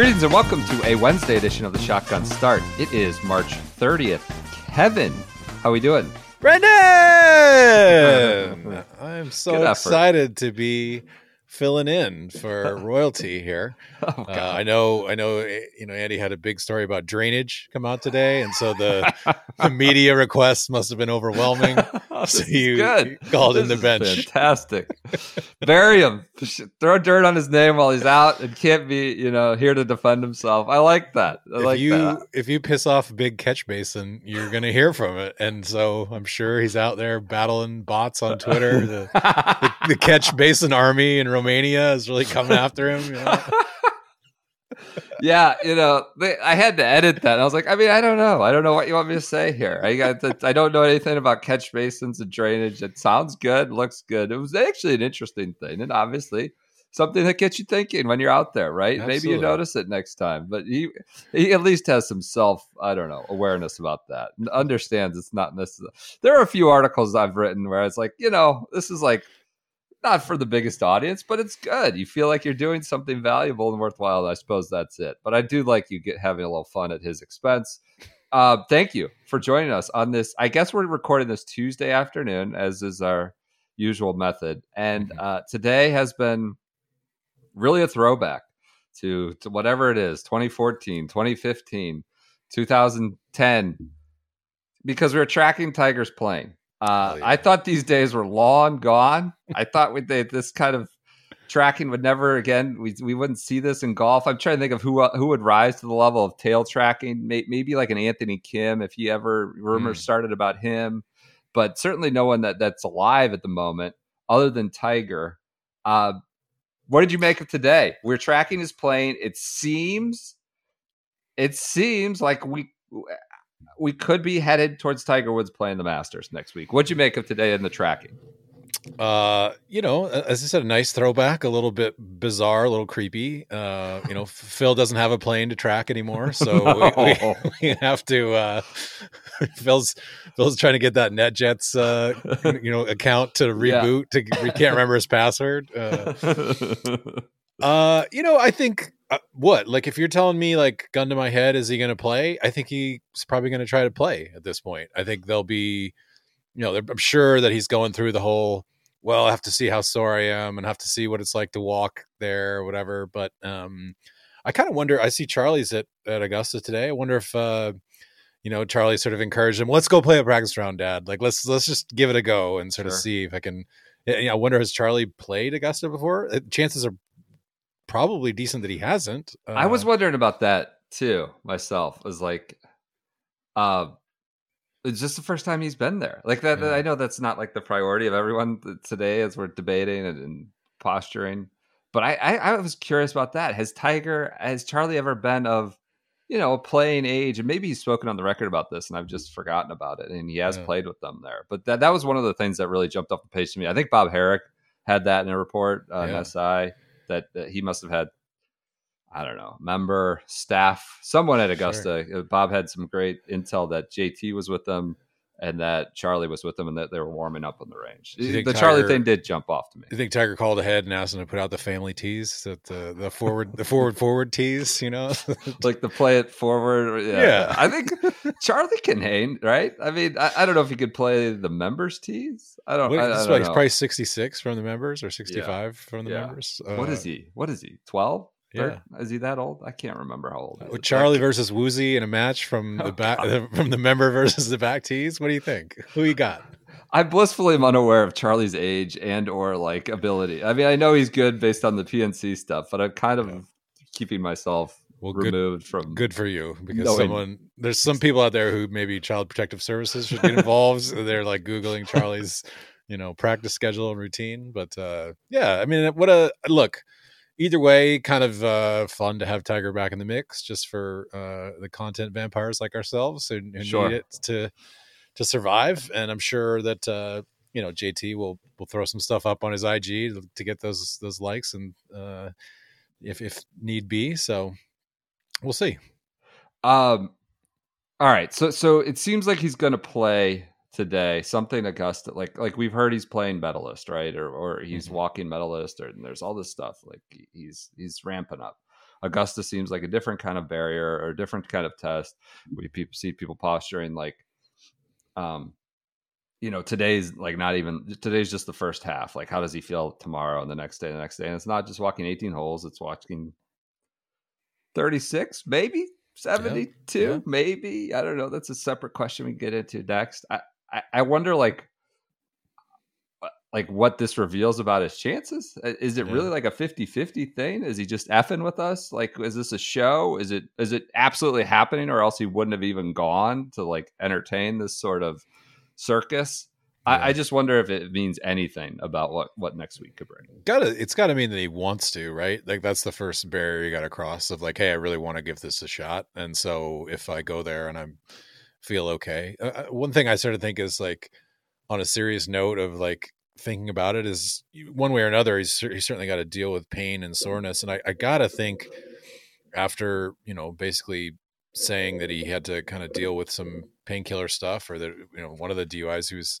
Greetings and welcome to a Wednesday edition of the Shotgun Start. It is March 30th. Kevin, how are we doing? Brendan! I'm so excited to be filling in for royalty here. Oh, Uh, I know, I know. eh, You know, Andy had a big story about drainage come out today, and so the, the media requests must have been overwhelming. This So you- called in the bench. Fantastic. Bury him. Throw dirt on his name while he's out and can't be, you know, here to defend himself. I like that. I if like you that. if you piss off Big Catch Basin, you're going to hear from it, and so I'm sure he's out there battling bots on Twitter. The, the, the Catch Basin army in Romania is really coming after him. You know? yeah, you know, they, I had to edit that. I was like, I mean, I don't know. I don't know what you want me to say here. I got, the, I don't know anything about catch basins and drainage. It sounds good, looks good. It was actually an interesting thing, and obviously something that gets you thinking when you're out there, right? Maybe you notice it next time. But he, he at least has some self, I don't know, awareness about that. And understands it's not necessary. There are a few articles I've written where it's like, you know, this is like not for the biggest audience, but it's good. You feel like you're doing something valuable and worthwhile. I suppose that's it. But I do like you get having a little fun at his expense. Uh, thank you for joining us on this. I guess we're recording this Tuesday afternoon, as is our usual method. And uh, today has been really a throwback to, to whatever it is 2014, 2015, 2010, because we were tracking Tigers playing. Uh, Oh, yeah. I thought these days were long gone. I thought we, they, this kind of tracking would never again. We, we wouldn't see this in golf. I'm trying to think of who who would rise to the level of tail tracking. Maybe like an Anthony Kim, if he ever rumors Mm. started about him, but certainly no one that that's alive at the moment other than Tiger. Uh, what did you make of today? We're tracking his plane. It seems, it seems like we we could be headed towards Tiger Woods playing the Masters next week. What'd you make of today in the tracking? uh you know as i said a nice throwback a little bit bizarre a little creepy uh you know phil doesn't have a plane to track anymore so we, we, we have to uh phil's phil's trying to get that netjets uh you know account to Yeah. reboot to we can't remember his password uh uh you know i think uh, what like if you're telling me like gun to my head is he going to play i think he's probably going to try to play at this point i think they'll be you know, I'm sure that he's going through the whole. Well, I have to see how sore I am, and have to see what it's like to walk there, or whatever. But um, I kind of wonder. I see Charlie's at at Augusta today. I wonder if uh, you know Charlie sort of encouraged him. Let's go play a practice round, Dad. Like let's let's just give it a go and sort of see if I can. I wonder has Charlie played Augusta before? Uh, Chances are probably decent that he hasn't. Uh, I was wondering about that too myself. Was like, uh, it's just the first time he's been there. Like that. Yeah. I know that's not like the priority of everyone today as we're debating and, and posturing. But I, I, I was curious about that. Has Tiger, has Charlie ever been of, you know, a playing age? And maybe he's spoken on the record about this, and I've just forgotten about it. And he has Yeah. played with them there. But that that was one of the things that really jumped off the page to me. I think Bob Harig had that in a report on Yeah. SI that, that he must have had I don't know, member, staff, someone at Augusta. Uh, Bob had some great intel that JT was with them and that Charlie was with them and that they were warming up on the range. Do you think The Charlie thing did jump off to me. You think Tiger called ahead and asked him to put out the family tees, that the the forward the forward forward tees, you know? Like the play it forward. Yeah. Yeah. I think Charlie can hang, right? I mean, I, I don't know if he could play the members tees. I don't, What, I, I is don't like know. probably sixty six from the members or sixty five from the Yeah. members. what Uh, is he? What is he? 12? Yeah. Is he that old? I can't remember how old. he With is. Charlie versus Woosie in a match from the Oh, back God. from the member versus the back tees. What do you think? Who you got? I blissfully am unaware of Charlie's age and or like ability. I mean, I know he's good based on the PNC stuff, but I'm kind of Yeah. keeping myself Well, good, removed from good for you because knowing- someone there's some people out there who maybe because Knowing- someone there's some people out there who maybe Child Protective Services should get involved. so they're like googling Charlie's, you know, practice schedule and routine. But uh, yeah, I mean, what a look. Either way, kind of uh, fun to have Tiger back in the mix, just for uh, the content vampires like ourselves who, who Sure. need it to to survive. And I'm sure that uh, you know JT will will throw some stuff up on his IG to, to get those those likes and uh, if if need be. So we'll see. Um, all right. So so it seems like he's going to play today. Something Augusta like like we've heard he's playing medalist, right? Or or he's Mhm. walking medalist, or and there's all this stuff. Like he's he's ramping up. Augusta seems like a different kind of barrier or a different kind of test. We people see people posturing like, um, you know, today's like not even today's just the first half. Like, how does he feel tomorrow and the next day, the next day? And it's not just walking 18 holes; it's walking 36, maybe 72, yeah. maybe. I don't know. That's a separate question we get into next. I, I, I wonder, like, like what this reveals about his chances. Is it Yeah. really like a 50-50 thing? Is he just effing with us? Like, is this a show? Is it is it absolutely happening, or else he wouldn't have even gone to like entertain this sort of circus? Yeah. I, I just wonder if it means anything about what what next week could bring. Gotta it's gotta mean that he wants to, right? Like that's the first barrier you gotta cross of like, hey, I really want to give this a shot. And so if I go there and I'm feel okay. Uh, uh, one thing I sort of think is like on a serious note of like thinking about it is one way or another he's he's certainly got to deal with pain and soreness and I, I gotta think after you know basically saying that he had to kind of deal with some painkiller stuff or that you know one of the DUIs he was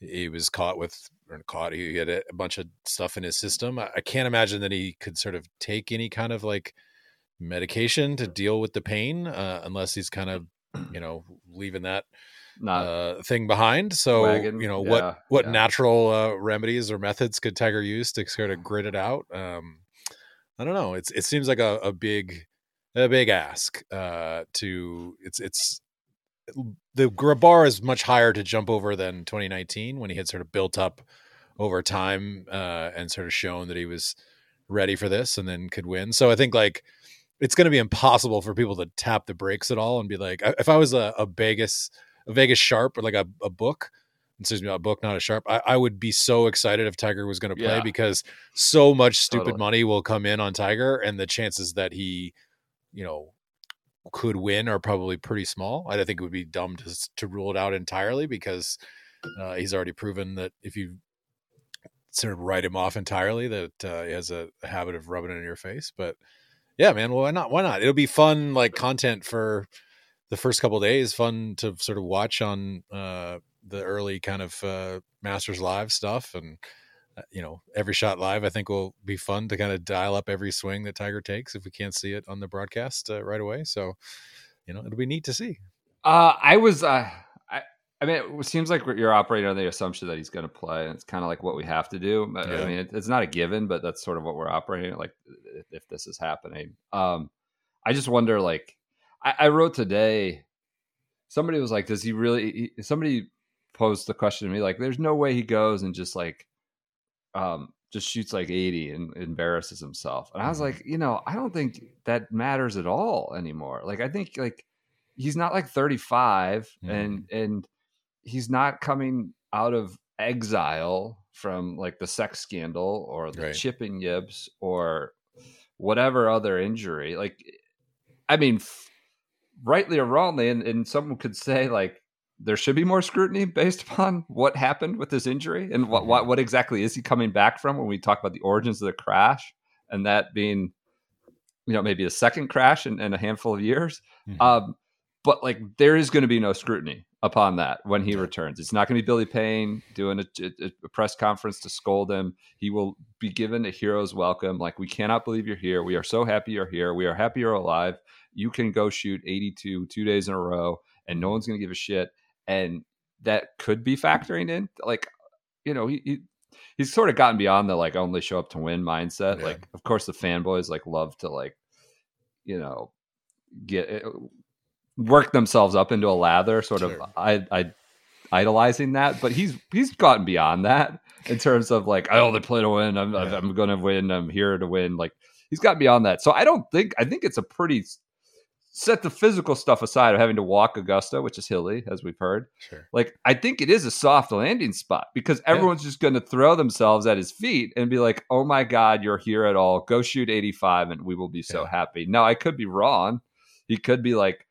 he was caught with or caught he had a bunch of stuff in his system. I, I can't imagine that he could sort of take any kind of like medication to deal with the pain uh, unless he's kind of you know leaving that Not uh, thing behind. So Wagon, you know yeah, what what yeah. natural uh, remedies or methods could Tiger use to sort of grit it out? Um, I don't know. It's it seems like a, a big a big ask uh, to it's it's the bar is much higher to jump over than 2019 when he had sort of built up over time uh, and sort of shown that he was ready for this and then could win. So I think like it's going to be impossible for people to tap the brakes at all and be like, if I was a, a Vegas, a Vegas sharp or like a, a book, excuse me, a book, not a sharp, I, I would be so excited if Tiger was going to play Yeah. because so much stupid Totally. money will come in on Tiger and the chances that he, you know, could win are probably pretty small. I don't think it would be dumb to, to rule it out entirely because uh, he's already proven that if you sort of write him off entirely, that uh, he has a habit of rubbing it in your face. But yeah, man, well, why not? Why not? It'll be fun, like content for the first couple days. Fun to sort of watch on uh, the early kind of uh, Masters Live stuff, and uh, you know, every shot live. I think will be fun to kind of dial up every swing that Tiger takes if we can't see it on the broadcast uh, right away. So, you know, it'll be neat to see. Uh, I was. I. Mean, it seems like you're operating on the assumption that he's going to play, and it's kind of like what we have to do. I- Yeah. I mean, it, it's not a given, but that's sort of what we're operating. at, Like, if, if this is happening, um, I just wonder. Like, I, I wrote today. Somebody was like, "Does he really?" He, somebody posed the question to me, like, "There's no way he goes and just like, um, just shoots like 80 and embarrasses himself." And I was Mhm. like, you know, I don't think that matters at all anymore. Like, I think like he's not like 35 and and he's not coming out of exile from like the sex scandal or the Right. chipping yips or whatever other injury like i mean f- rightly or wrongly and, and someone could say like there should be more scrutiny based upon what happened with this injury and what, what what exactly is he coming back from when we talk about the origins of the crash and that being you know maybe a second crash in, in a handful of years Mhm. um, but like there is going to be no scrutiny upon that when he returns. It's not going to be Billy Payne doing a, a, a press conference to scold him. He will be given a hero's welcome. Like we cannot believe you're here. We are so happy you're here. We are happy you're alive. You can go shoot 82 two days in a row, and no one's going to give a shit. And that could be factoring in, like you know, he. he He's sort of gotten beyond the like only show up to win mindset. Yeah. Like, of course, the fanboys like love to like, you know, get eh, work themselves up into a lather, sort Sure. of I, I idolizing that. But he's he's gotten beyond that in terms of like I only play to win. I'm Yeah. I'm going to win. I'm here to win. Like he's got beyond that. So I don't think I think it's a pretty set the physical stuff aside of having to walk Augusta, which is hilly, as we've heard. Sure. Like I think it is a soft landing spot because everyone's just going to throw themselves at his feet and be like, "Oh my God, you're here at all. Go shoot 85, and we will be so Yeah. happy." Now I could be wrong. He could be like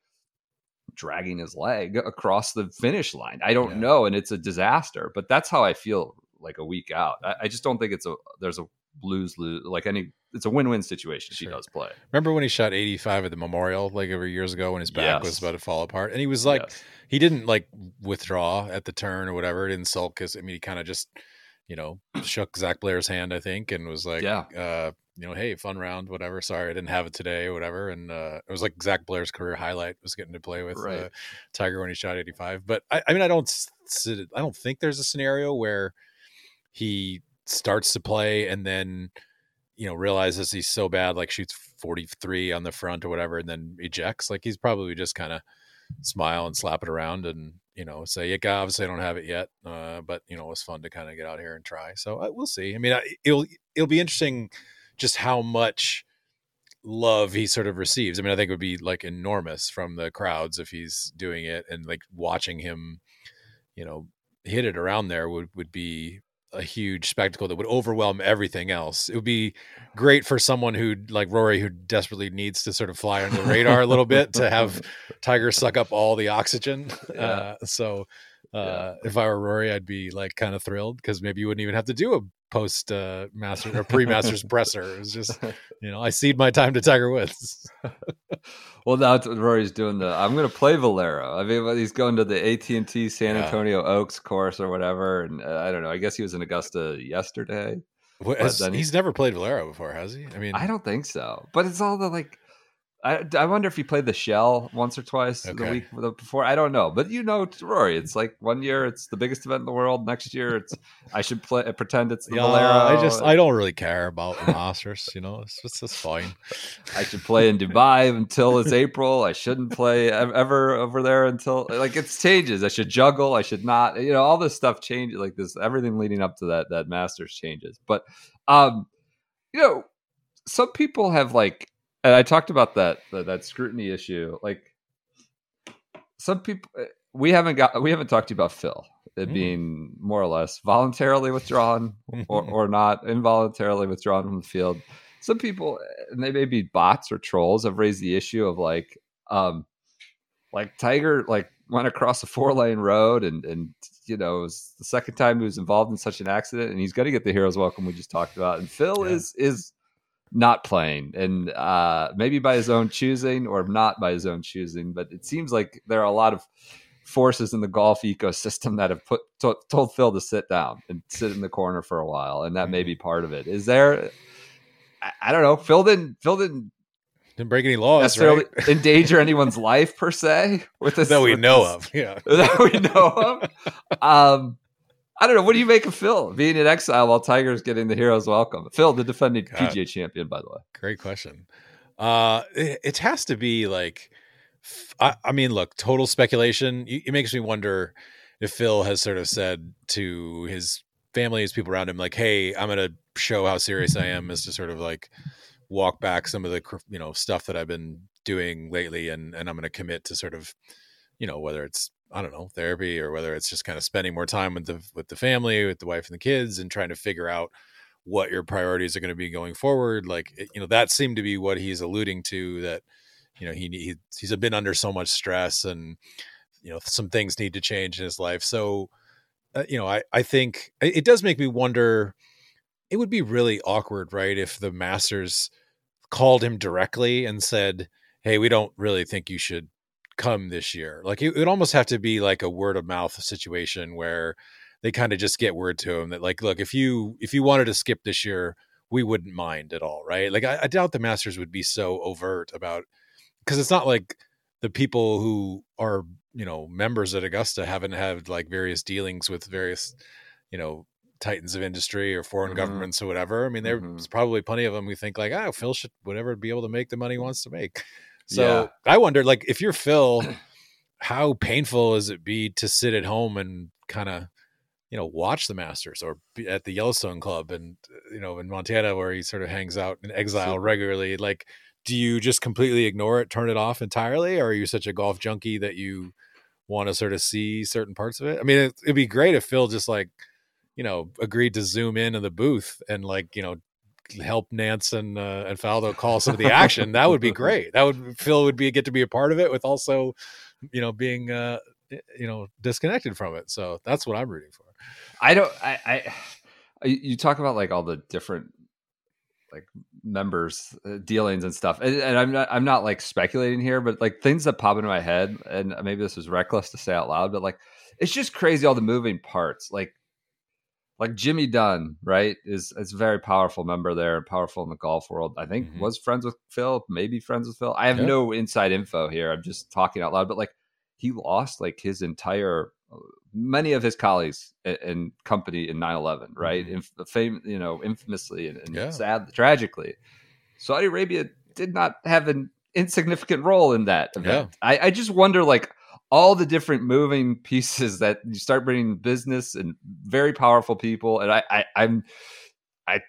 dragging his leg across the finish line. I don't Yeah. know, and it's a disaster. But that's how I feel like a week out. I, I just don't think it's a there's a lose lose like any. It's a win win situation. if He does play. Remember when he shot 85 at the Memorial like over years ago when his back was about to fall apart? And he was like, Yes. he didn't like withdraw at the turn or whatever. Didn't sulk because I mean he kind of just, you know, shook Zac Blair's hand, I think, and was like, Yeah. uh, you know, hey, fun round, whatever. Sorry, I didn't have it today or whatever. And uh, it was like Zac Blair's career highlight was getting to play with uh, Tiger when he shot 85. But I, I mean, I don't, I don't think there's a scenario where he starts to play and then you know realizes he's so bad like shoots 43 on the front or whatever and then ejects like he's probably just kind of smile and slap it around and you know say yeah obviously i don't have it yet uh, but you know it was fun to kind of get out here and try. So uh, we'll see. I mean I, it'll it'll be interesting just how much love he sort of receives. I mean i think it would be like enormous from the crowds if he's doing it and like watching him you know hit it around there would would be a huge spectacle that would overwhelm everything else. It would be great for someone who like Rory who desperately needs to sort of fly under the radar a little bit to have Tiger suck up all the oxygen. Yeah. Uh, so uh, if I were Rory, I'd be like kind of thrilled because maybe you wouldn't even have to do a post uh, master or pre masters presser. It was just you know I cede my time to Tiger Woods. Well, now it's- Rory's doing the. I'm going to play Valero. I mean, he's going to the AT and T San Yeah. Antonio Oaks course or whatever, and uh, I don't know. I guess he was in Augusta yesterday. What, But has- he- he's never played Valero before, has he? I mean, I don't think so, but it's all the like. I, I wonder if he played the shell once or twice the week before. I don't know, but you know, Rory. It's like one year it's the biggest event in the world. Next year it's I should play pretend it's the yeah, Valero. I just I don't really care about the Masters. You know, it's just it's fine. I should play in Dubai until it's April. I shouldn't play ever over there until like it changes. I should juggle. I should not. You know, all this stuff changes. Like this, everything leading up to that that Masters changes. But um, you know, some people have like, and I talked about that that, that scrutiny issue. Like some people, eh, we haven't got we haven't talked to you about Phil. It Mm. being more or less voluntarily withdrawn or, or not involuntarily withdrawn from the field some people and they may be bots or trolls have raised the issue of like um like tiger like went across a four lane road and and you know it was the second time he was involved in such an accident and he's going to get the hero's welcome we just talked about and phil Yeah. is is not playing and uh maybe by his own choosing or not by his own choosing but it seems like there are a lot of forces in the golf ecosystem that have put to, told phil to sit down and sit in the corner for a while and that may Mm-hmm. be part of it is there I, I don't know. Phil didn't. Phil didn't Didn't break any laws, necessarily right? endanger anyone's life per se with this that we know this- of. Yeah. that we know of. Um, I don't know. What do you make of Phil being in exile while Tiger's getting the hero's welcome? Phil, the defending God. PGA champion, by the way. Great question. Uh, it, it has to be like—I mean, look, total speculation. It, it makes me wonder if Phil has sort of said to his family, his people around him, like, "Hey, I'm going to show how serious I am," as to sort of like walk back some of the cr- you know stuff that I've been doing lately, and and I'm going to commit to sort of, you know, whether it's I don't know therapy or whether it's just kind of spending more time with the with the family, with the wife and the kids, and trying to figure out what your priorities are going to be going forward. Like, you know, that seemed to be what he's alluding to that, you know, he, he he's been under so much stress and, you know, some things need to change in his life. So, uh, you know, I, I think it it does make me wonder, it would be really awkward, right? If the masters called him directly and said, Hey, we don't really think you should come this year. Like it would almost have to be like a word of mouth situation where they kind of just get word to him that like, look, if you if you wanted to skip this year, we wouldn't mind at all, right? Like I, I doubt the Masters would be so overt about because it's not like the people who are you know members at Augusta haven't had like various dealings with various you know titans of industry or foreign Mhm. governments or whatever. I mean, there's Mhm. probably plenty of them who think like, ah, Phil should whatever be able to make the money he wants to make. So Yeah. I wonder, like, if you're Phil, how painful is it be to sit at home and kind of, you know watch the Masters or be at the Yellowstone Club and you know in Montana where he sort of hangs out in exile regularly. Like, do you just completely ignore it, turn it off entirely, or are you such a golf junkie that you want to sort of see certain parts of it? I mean, it, it'd be great if Phil just like you know agreed to zoom in in the booth and like you know help Nantz and uh, and Faldo call some of the action. that would be great. That would Phil would be get to be a part of it with also, you know, being uh, you know disconnected from it. So that's what I'm rooting for. I don't. I, I. You talk about like all the different like members uh, dealings and stuff, and, and I'm not. I'm not like speculating here, but like things that pop into my head, and maybe this was reckless to say out loud, but like it's just crazy all the moving parts. Like like Jimmy Dunne, right? Is is a very powerful member there, powerful in the golf world. I think Mhm. was friends with Phil, maybe friends with Phil. I have Yeah. no inside info here. I'm just talking out loud, but like he lost like his entire many of his colleagues and, company in 9-11 right Mhm. Inf- fame you know infamously and, and Yeah. sad tragically saudi arabia did not have an insignificant role in that event I, I just wonder like all the different moving pieces that you start bringing business and very powerful people and i, I i'm i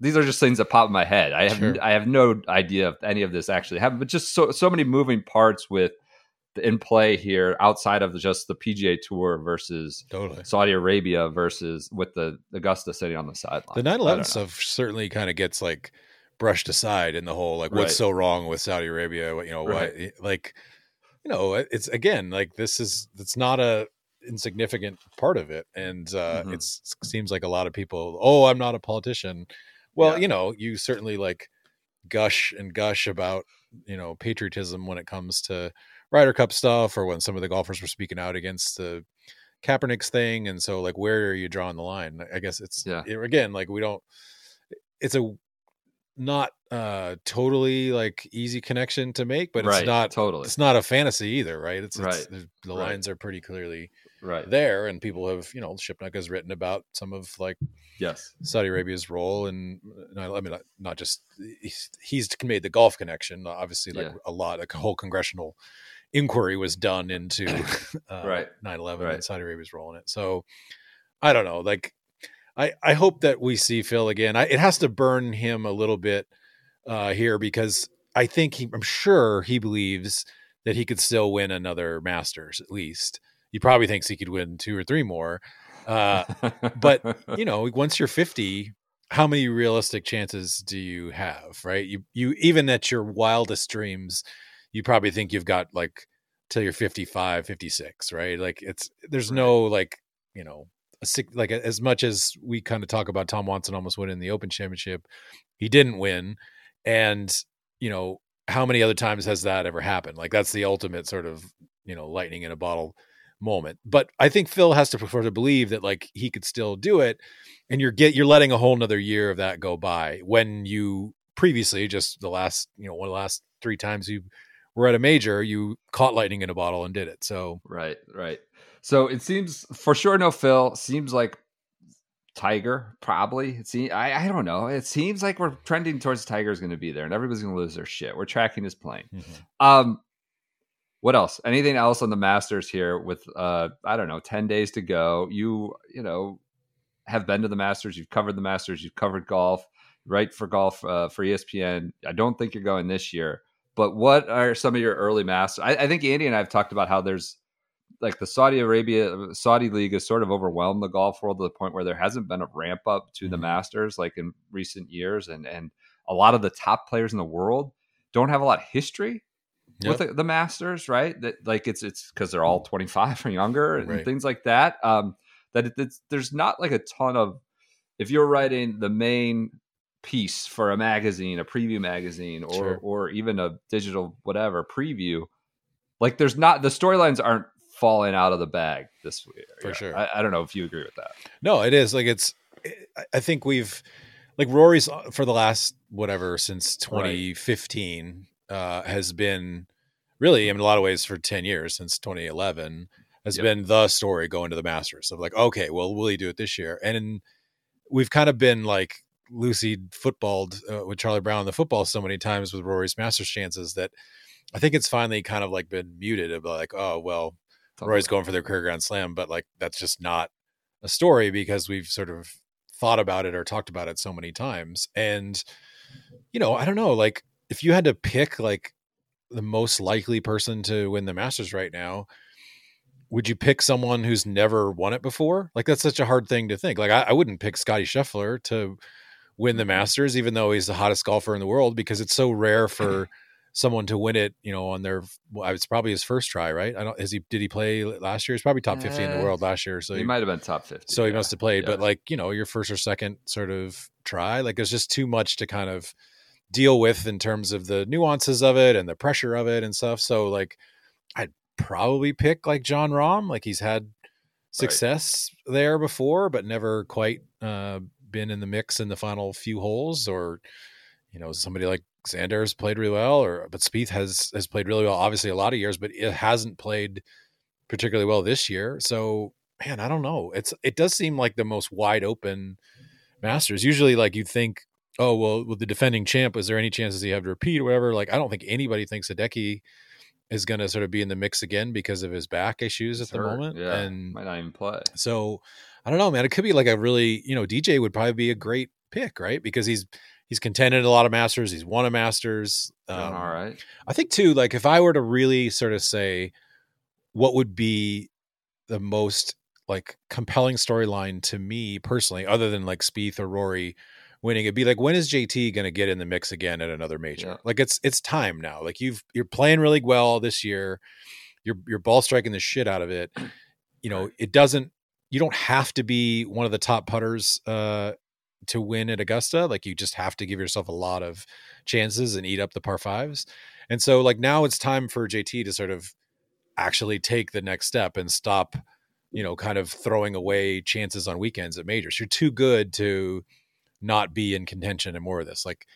these are just things that pop in my head i have Sure. i have no idea if any of this actually happened but just so so many moving parts with the in play here outside of just the pga tour versus Totally. Saudi Arabia versus with the Augusta sitting on the sideline. The 9/11 stuff certainly kind of gets like brushed aside in the whole like what's Right. so wrong with Saudi Arabia? What you know, why eh, like you know, it's again like this is it's not a insignificant part of it, and uh Mhm. it's it seems like a lot of people. Oh, I'm not a politician. Well, Yeah. you know, you certainly like gush and gush about you know patriotism when it comes to Ryder Cup stuff, or when some of the golfers were speaking out against the Kaepernick's thing, and so like where are you drawing the line? I guess it's Yeah. it- again like we don't. It's a not uh totally like easy connection to make, but right, it's not totally it's not a fantasy either, right? It's, it's Right. the, the Right. lines are pretty clearly right. there, and people have you know Shipnuck has written about some of like Yes, Saudi Arabia's role, and I mean not, just he's, he's made the golf connection. Obviously, like Yeah. a lot, like a whole congressional inquiry was done into uh, Right. 9/11 Right. and Saudi Arabia's role in it. So I don't know, like. I, I hope that we see Phil again. I, it has to burn him a little bit uh, here because I think he, I'm sure he believes that he could still win another Masters at least. He probably thinks he could win two or three more. Uh, but, you know, once you're 50, how many realistic chances do you have, right? You you even at your wildest dreams, you probably think you've got like till you're 55, 56, right? Like it's there's no like, you know, a, like as much as we kind of talk about Tom Watson almost winning the Open Championship, he didn't win and you know, how many other times has that ever happened? Like that's the ultimate sort of, you know, lightning in a bottle moment. But I think Phil has to prefer to believe that like he could still do it. And you're get you're letting a whole nother year of that go by when you previously just the last, you know, one of the last three times you were at a major, you caught lightning in a bottle and did it. So right, right. So it seems for sure. No, Phil seems like Tiger probably. It seems, I I don't know. It seems like we're trending towards Tiger's going to be there, and everybody's going to lose their shit. We're tracking his plane. Um, what else? Anything else on the Masters here? With uh, I don't know, ten days to go. You you know have been to the Masters. You've covered the Masters. You've covered golf. Right for golf uh, for ESPN. I don't think you're going this year. But what are some of your early Masters? I, I think Andy and I have talked about how there's like the Saudi Arabia Saudi League has sort of overwhelmed the golf world to the point where there hasn't been a ramp up to the Mhm. Masters like in recent years, and and a lot of the top players in the world don't have a lot of history with the, the Masters, right? That like it's it's because they're all 25 or younger and Right. things like that. Um, that it, it's, there's not like a ton of if you're writing the main piece for a magazine, a preview magazine, or Sure. or even a digital whatever preview, like there's not the storylines aren't falling out of the bag this year. For sure. I, I don't know if you agree with that. No, it is like it's. I- I think we've like Rory's uh, for the last whatever since 2015 uh, has been really in a lot of ways for 10 years since 2011 has Yep. been the story going to the Masters of like okay, well, will he do it this year? And we've kind of been like Lucy footballed uh, with Charlie Brown in the football so many times with Rory's Masters chances that I think it's finally kind of like been muted of like oh well Rory's going for their career grand slam, but like that's just not a story because we've sort of thought about it or talked about it so many times. And you know, I don't know, like if you had to pick like the most likely person to win the Masters right now, would you pick someone who's never won it before? Like that's such a hard thing to think. Like I, I wouldn't pick Scotty Scheffler to win the mm-hmm. Masters, even though he's the hottest golfer in the world, because it's so rare for someone to win it. You know, on their well, it's probably his first try, right? I don't. Has he? Did he play last year? He's probably top fifty in the Uh, world last year. So he he, might have been top fifty. so he yeah. must have played. But like you know, your first or second sort of try, like there's just too much to kind of deal with in terms of the nuances of it and the pressure of it and stuff. So like, I'd probably pick like Jon Rahm. Like he's had success there before, but never quite uh, been in the mix in the final few holes. Or you know, somebody like Xander has played really well, or but Spieth has has played really well. Obviously, a lot of years, but it hasn't played particularly well this year. So man, I don't know. It's it does seem like the most wide open Masters. Usually, like you think, oh well, with the defending champ, is there any chances he have to repeat or whatever? Like I don't think anybody thinks Hideki is going to sort of be in the mix again because of his back issues at the moment. Yeah, And might not even play. so I don't know, man. It could be like a really, you know, DJ would probably be a great pick, right? Because he's he's contended a lot of Masters. He's won a Masters. Um, all right. I think too, like if I were to really sort of say what would be the most like compelling storyline to me personally, other than like Spieth or Rory winning, it'd be like when is JT going to get in the mix again at another major? Yeah. Like it's it's time now. Like you've you're playing really well this year. You're you're ball striking the shit out of it. You know, it doesn't. You don't have to be one of the top putters uh, to win at Augusta. Like you just have to give yourself a lot of chances and eat up the par fives. And so like now it's time for JT to sort of actually take the next step and stop, you know, kind of throwing away chances on weekends at majors. You're too good to not be in contention and more of this. Like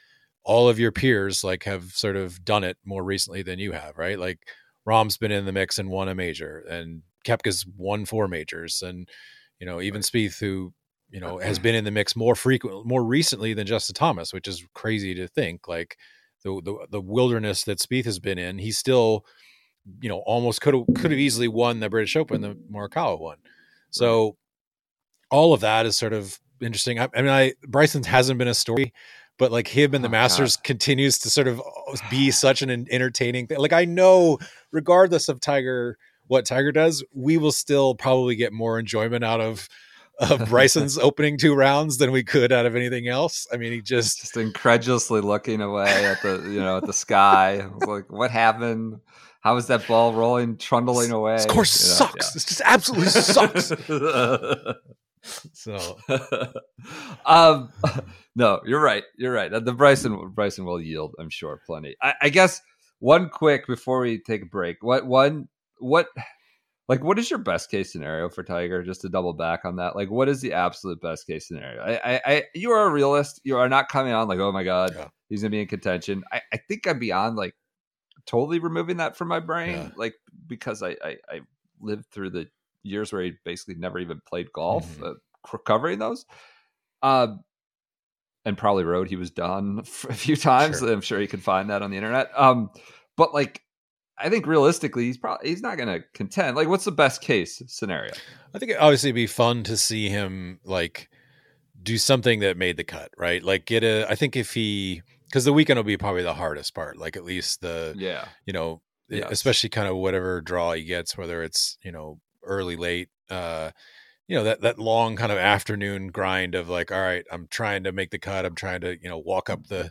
all of your peers like have sort of done it more recently than you have, right? Like Rahm's been in the mix and won a major and Koepka's won four majors and you know, even Spieth who you know has been in the mix more frequent more recently than Justin Thomas, which is crazy to think. Like the the, the wilderness that Spieth has been in, he still you know almost could have could have easily won the British Open, the Morikawa one. So all of that is sort of interesting. I, I mean, I Bryson hasn't been a story, but like him and the Oh, Masters continues to sort of uh, be such an entertaining thing. Like I know, regardless of Tiger, what Tiger does, we will still probably get more enjoyment out of of Bryson's opening two rounds than we could out of anything else. I mean, he just Just incredulously looking away at the you know at the sky. Like, what happened? How is that ball rolling, trundling away? this course You know, sucks. This just absolutely sucks. So um, no, you're right. You're right. The Bryson Bryson will yield, I'm sure, plenty. I, I guess one quick before we take a break. What one what like what is your best case scenario for Tiger? Just to double back on that, like what is the absolute best case scenario? I, I, I you are a realist. You are not coming on like, oh my god, Yeah. he's gonna be in contention. I, I think I'm beyond like totally removing that from my brain, Yeah. like because I, I I lived through the years where he basically never even played golf, Mhm. uh, covering those. Um, and probably wrote he was done a few times. Sure. I'm sure you can find that on the internet. Um, but like, I think realistically, he's probably he's not going to contend. Like, what's the best case scenario? I think obviously it obviously would be fun to see him like do something that made the cut, right? Like get a. I think if he because the weekend will be probably the hardest part. Like at least the Yeah, you know Yes. especially kind of whatever draw he gets, whether it's you know early late. uh you know that that long kind of afternoon grind of like all right i'm trying to make the cut i'm trying to you know walk up the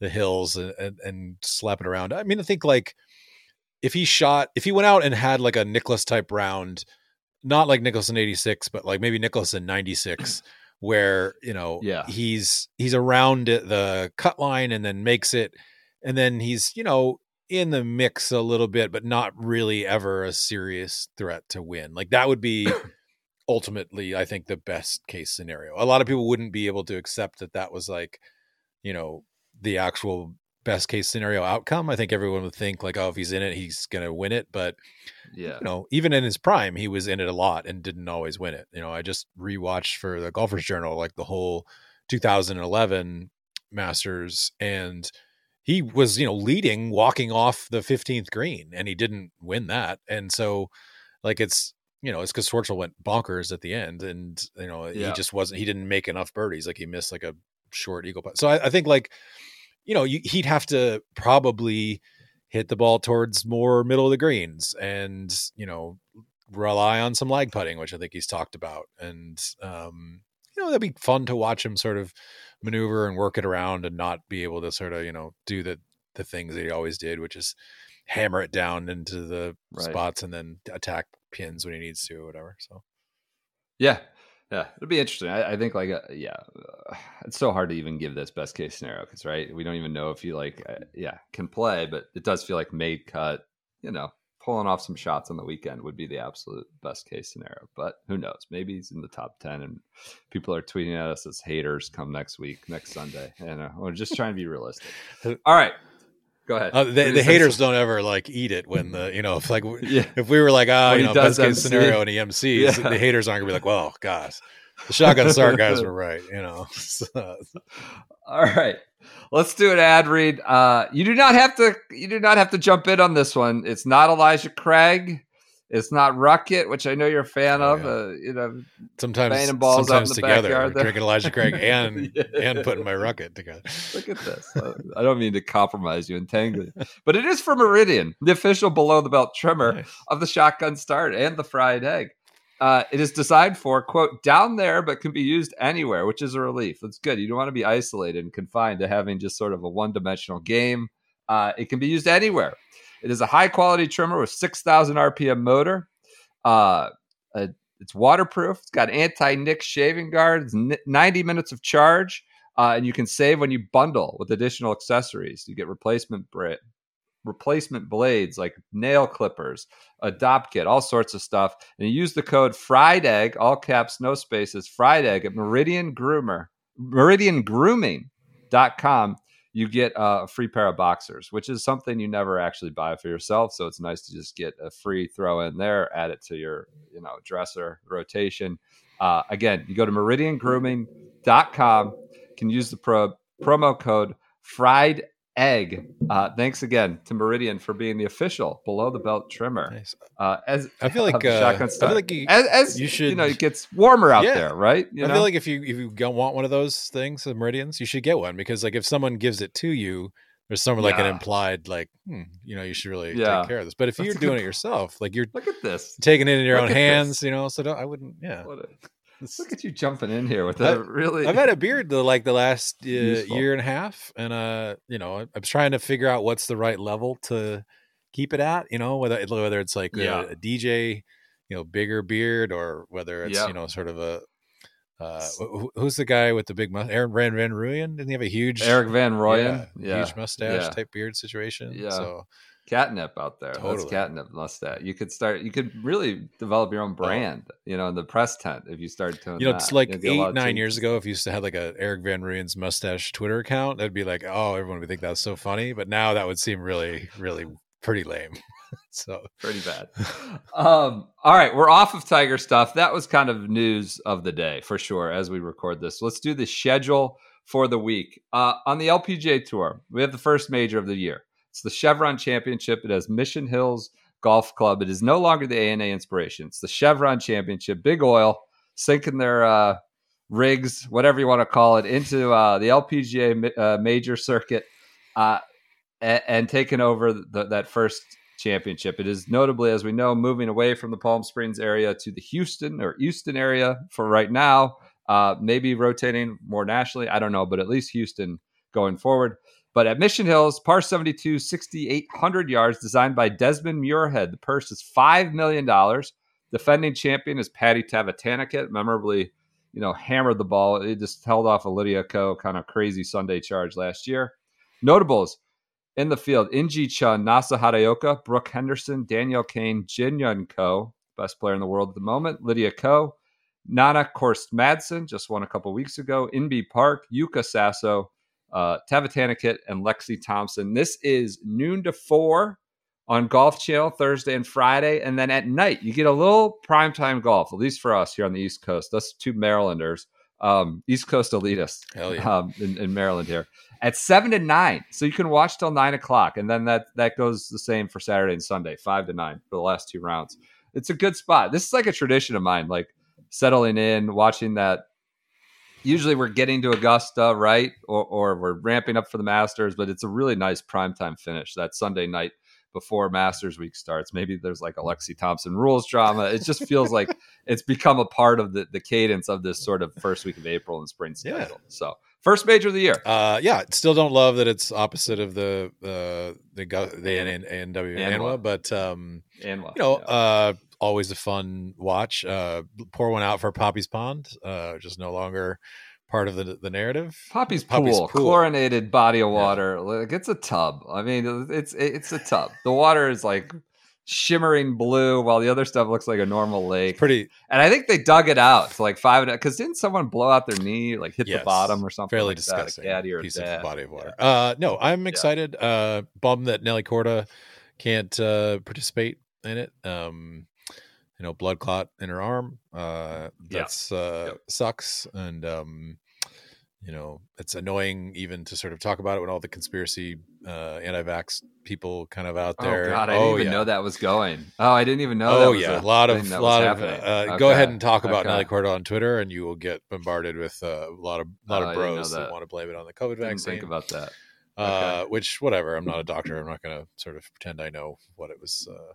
the hills and, and, and slap it around i mean i think like if he shot if he went out and had like a nicholas type round not like nicholas in 86 but like maybe nicholas in 96 where you know Yeah. he's he's around the cut line and then makes it and then he's you know in the mix a little bit but not really ever a serious threat to win like that would be ultimately i think the best case scenario a lot of people wouldn't be able to accept that that was like you know the actual best case scenario outcome i think everyone would think like oh if he's in it he's going to win it but yeah, you know even in his prime he was in it a lot and didn't always win it you know i just rewatched for the golfers journal like the whole 2011 masters and he was you know leading walking off the 15th green and he didn't win that and so like it's you know, it's because Schwartzel went bonkers at the end, and you know he just wasn't. He didn't make enough birdies. Like he missed like a short eagle putt. So I, I think like you know you, he'd have to probably hit the ball towards more middle of the greens, and you know rely on some lag putting, which I think he's talked about, and um, you know that'd be fun to watch him sort of maneuver and work it around, and not be able to sort of you know do the the things that he always did, which is hammer it down into the Right. spots and then attack pins when he needs to or whatever. So Yeah, yeah, it'll be interesting. I, I think like uh, yeah, uh, it's so hard to even give this best case scenario because right, we don't even know if you like uh, yeah can play, but it does feel like made cut. You know, pulling off some shots on the weekend would be the absolute best case scenario. But who knows? Maybe he's in the top ten, and people are tweeting at us as haters come next week, next Sunday. And we're just trying to be realistic. All right, go ahead. uh, the, the haters don't ever like eat it when the you know if like Yeah. if we were like ah When you know best case scenario and he MCs, Yeah. the haters aren't gonna be like, well, gosh, the shotgun start guys were right, you know. So, All right. Let's do an ad read. Uh, you do not have to. You do not have to jump in on this one. It's not Elijah Craig. It's not Rukket, which I know you're a fan Oh, of. yeah. Uh, you know, sometimes balls sometimes the together, drinking Elijah Craig and Yeah. and putting my rocket together. look at this. Uh, I don't mean to compromise you and tangle you, but it is for Meridian, the official below the belt trimmer Nice. of the shotgun start and the fried egg. Uh, it is designed for quote down there, but can be used anywhere, which is a relief. That's good. You don't want to be isolated and confined to having just sort of a one-dimensional game. Uh, it can be used anywhere. It is a high-quality trimmer with 6,000 RPM motor. Uh, it's waterproof. It's got anti-nick shaving guard. It's 90 minutes of charge, uh, and you can save when you bundle with additional accessories. You get replacement bra- replacement blades like nail clippers, a dop kit, all sorts of stuff. And you use the code fried egg, all caps, no spaces, fried egg at Meridian Groomer, meridiangrooming.com. You get a free pair of boxers, which is something you never actually buy for yourself. So it's nice to just get a free throw in there, add it to your, you know, dresser rotation. Uh, again, you go to meridiangrooming.com, can use the pro, promo code fried egg. Uh, thanks again to Meridian for being the official below the belt trimmer. Nice. Uh, as I feel like uh, shotgun I feel like you, as, as you you should- know, it gets warmer out Yeah. there, right? You I know? feel like if you if you don't want one of those things, the meridians, you should get one because like if someone gives it to you, there's some like an implied like, hmm, you know, you should really Yeah. take care of this. But if That's you're doing it yourself, like you're look at this. taking it in your Look own at this. hands, you know, so don't, I wouldn't, yeah. What a- look at you jumping in here with that. really. I've had a beard the like the last uh, year and a half, and uh, you know, I- I'm trying to figure out what's the right level to keep it at. You know, whether whether it's like Yeah. a, a DJ, you know, bigger beard, or whether it's Yeah. you know, sort of a. Uh, wh- wh- who's the guy with the big mustache? Aaron Van Van Rooyen? Didn't he have a huge Erik Van Rooyen, yeah, huge mustache yeah. type beard situation? Yeah. So catnip out there. That's catnip mustache. You could start. You could really develop your own brand. You know, in the press tent if you start doing. Oh. you know, that. it's like You'll get a lot eight nine years ago. If you used to have like a Erik Van Rooyen's mustache Twitter account, that'd be like, oh, everyone would think that's so funny. But now that would seem really, really pretty lame. so pretty bad. um, all right, we're off of Tiger stuff. That was kind of news of the day for sure as we record this. Let's do the schedule for the week. Uh, on the LPGA Tour, we have the first major of the year. It's the Chevron Championship. It has Mission Hills Golf Club. It is no longer the ANA Inspiration. It's the Chevron Championship. Big Oil sinking their uh, rigs, whatever you want to call it, into uh, the LPGA uh, major circuit uh, and, and taking over the, that first championship. It is notably, as we know, moving away from the Palm Springs area to the Houston or Houston area for right now. Uh, maybe rotating more nationally. I don't know, but at least Houston going forward. But at Mission Hills, par 72, 6,800 yards, designed by Desmond Muirhead. The purse is $5 million. Defending champion is Patty Tavatanakit, memorably, you know, hammered the ball. It just held off a Lydia Ko kind of crazy Sunday charge last year. Notables in the field In Gee Chun, Nasa Hataoka, Brooke Henderson, Danielle Kang, Jin Young Ko, best player in the world at the moment, Lydia Ko, Nanna Koerstz Madsen, just won a couple weeks ago, Inbee Park, Yuka Saso, uh, Tavatanakit, and Lexi Thompson. This is noon to four on Golf Channel Thursday and Friday. And then at night, you get a little primetime golf, at least for us here on the East Coast. Us two Marylanders, um, East Coast elitists yeah. um, in, in Maryland here at seven to nine. So you can watch till nine o'clock, and then that that goes the same for Saturday and Sunday, five to nine for the last two rounds. it's a good spot. This is like a tradition of mine, like settling in, watching that. Usually we're getting to Augusta, right? Or, or we're ramping up for the Masters, but it's a really nice primetime finish that Sunday night before Masters week starts. Maybe there's like Alexi Thompson rules drama. It just feels like it's become a part of the, the cadence of this sort of first week of April and spring Yeah. schedule. So first major of the year. Uh, yeah, still don't love that it's opposite of the uh, the Gu- the N- N- NW ANWA. ANWA, but um, well, you know, yeah. uh, always a fun watch. Uh, pour one out for Poppie's Pond, uh, just no longer part of the the narrative. Poppy's, Poppy's pool, pool. chlorinated body of water. Like it's a tub. I mean, it's it's a tub. The water is like shimmering blue, while the other stuff looks like a normal lake. Pretty And I think they dug it out to like five. Because didn't someone blow out their knee, like hit yes, the bottom or something? Fairly like disgusting or a piece dad. of body of water. Uh, no, I'm excited. Uh, bummed that Nelly Korda can't uh, participate in it. Um, you know, blood clot in her arm. Uh, Yeah. uh, Yep. sucks, and um, you know, it's annoying even to sort of talk about it when all the conspiracy uh, anti-vax people kind of out there. Oh God, I didn't even yeah. know that was going. Oh, I didn't even know. Oh yeah, a a lot of was lot of. Uh, Go ahead and talk about Okay. Nelly Korda on Twitter, and you will get bombarded with uh, a lot of lot Oh, of bros that. that. want to blame it on the COVID Didn't vaccine. think about that. Uh, which whatever. I'm not a doctor. I'm not going to sort of pretend I know what it was uh,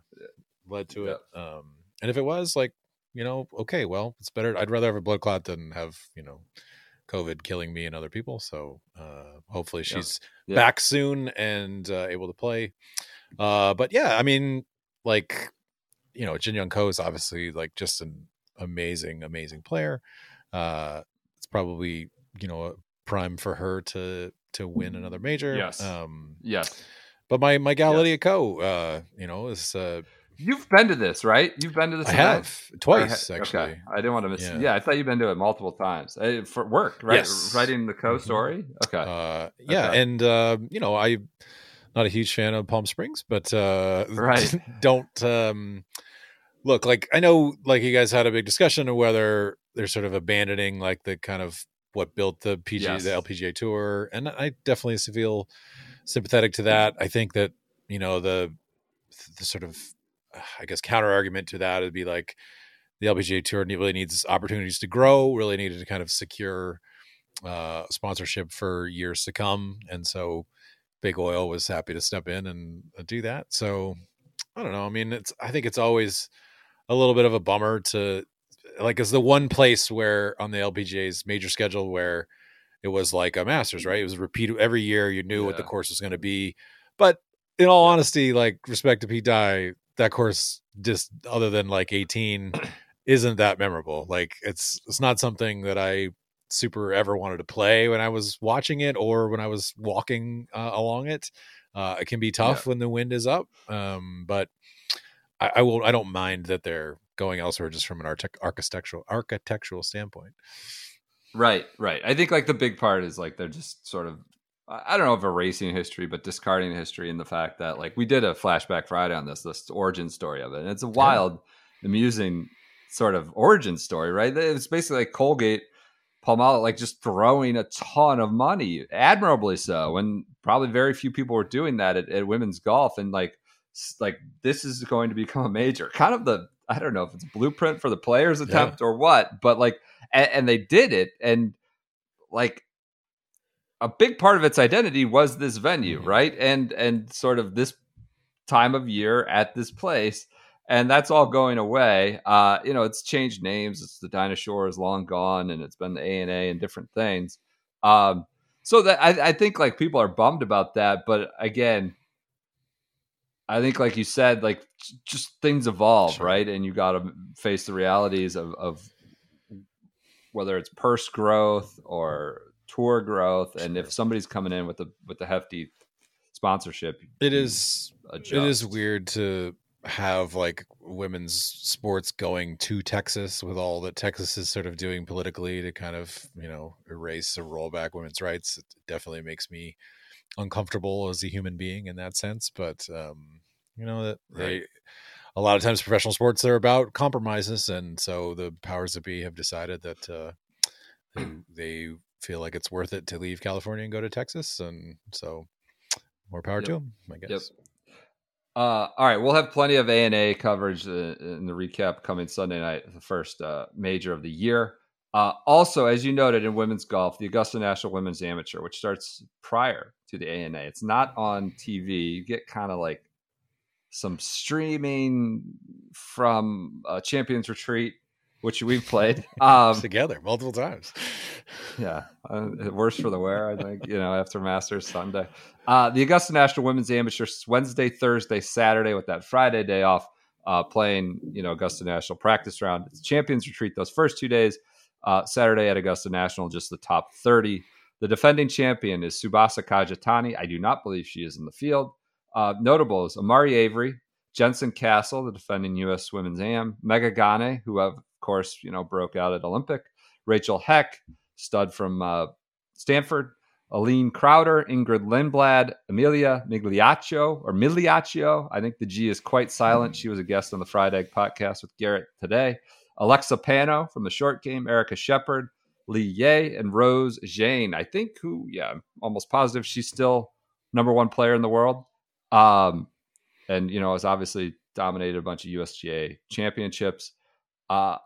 led to it. Um, and if it was like, you know, okay, well, it's better. I'd rather have a blood clot than have you know, COVID killing me and other people. So uh, hopefully she's Yeah. back soon and uh, able to play. Uh, but yeah, I mean, like, you know, Jin Young Ko is obviously like just an amazing, amazing player. Uh, it's probably you know a prime for her to to win another major. Yes. Um, Yes, but my my gal Yes. Uh, you know, is uh, you've been to this, right? You've been to this. I event? have twice Or actually. Okay. I didn't want to miss. Yeah. Yeah. I thought you've been to it multiple times Uh, for work, right? Yes. Writing the co Mhm. story. Okay. Uh, yeah, Okay. and uh, you know, I'm not a huge fan of Palm Springs, but uh, Right. don't um, look like I know like you guys had a big discussion of whether they're sort of abandoning like the kind of what built the PG Yes. the LPGA tour, and I definitely feel sympathetic to that. I think that you know the the sort of I guess counter argument to that would be like the LPGA tour really needs opportunities to grow, really needed to kind of secure uh, sponsorship for years to come, and so Big Oil was happy to step in and uh, do that. So I don't know. I mean, it's I think it's always a little bit of a bummer to like it's the one place where on the LPGA's major schedule where it was like a Masters, right? It was repeat every year. You knew what the course was going to be, but in all honesty, like respect to Pete Dye, that course just other than like 18 isn't that memorable. Like it's it's not something that I super ever wanted to play when I was watching it or when I was walking uh, along it. Uh, it can be tough when the wind is up, um, but I, I will. I don't mind that they're going elsewhere just from an architect, architectural architectural standpoint. Right, right. I think like the big part is like they're just sort of I don't know if erasing history, but discarding history and the fact that like we did a flashback Friday on this, this origin story of it. And it's a wild, amusing sort of origin story, right? It's basically like Colgate, Palmolive, like just throwing a ton of money, admirably so, when probably very few people were doing that at, at women's golf. And like, like this is going to become a major, kind of the I don't know if it's blueprint for the players' attempt or what, but like, and, and they did it, and like a big part of its identity was this venue, Mhm. right? And and sort of this time of year at this place, and that's all going away. Uh, you know, it's changed names. It's the Dinah Shore is long gone, and it's been the A and A and different things. Um, so that I, I think like people are bummed about that, but again, I think like you said, like just things evolve, Sure. right? And you got to face the realities of, of whether it's purse growth or tour growth, and if somebody's coming in with a with a hefty sponsorship, it is adjust. it is weird to have like women's sports going to Texas with all that Texas is sort of doing politically to kind of you know erase or roll back women's rights. It definitely makes me uncomfortable as a human being in that sense. But um, you know that they a lot of times professional sports are about compromises, and so the powers that be have decided that uh, they, they feel like it's worth it to leave California and go to Texas, and so more power to Yep. them, I guess. Yep. Uh, all right, we'll have plenty of A and A coverage uh, in the recap coming Sunday night, the first uh, major of the year. Uh, also, as you noted in women's golf, the Augusta National Women's Amateur, which starts prior to the ANA, it's not on TV. You get kind of like some streaming from Champions Retreat, which we've played um, together multiple times. Yeah, uh, worse for the wear, I think. You know, after Masters Sunday, uh, the Augusta National Women's Amateur Wednesday, Thursday, Saturday, with that Friday day off, uh, playing you know Augusta National practice round. It's Champions Retreat those first two days. Uh, Saturday at Augusta National, just the top 30. The defending champion is Tsubasa Kajitani. I do not believe she is in the field. Uh, is Amari Avery, Jensen Castle, the defending U.S. Women's Am, Megha Ganne, who of course you know broke out at Olympic, Rachel Heck, stud from uh, Stanford, Aline Krauter, Ingrid Lindblad, Amelia Migliaccio or Migliaccio. I think the G is quite silent. She was a guest on the Fried Egg podcast with Garrett today. Alexa Pano from the short game, Erica Shepherd, Lee Ye, and Rose Zhang. I think who, yeah, I'm almost positive she's still number one player in the world. Um, and you know, has obviously dominated a bunch of USGA championships. Uh,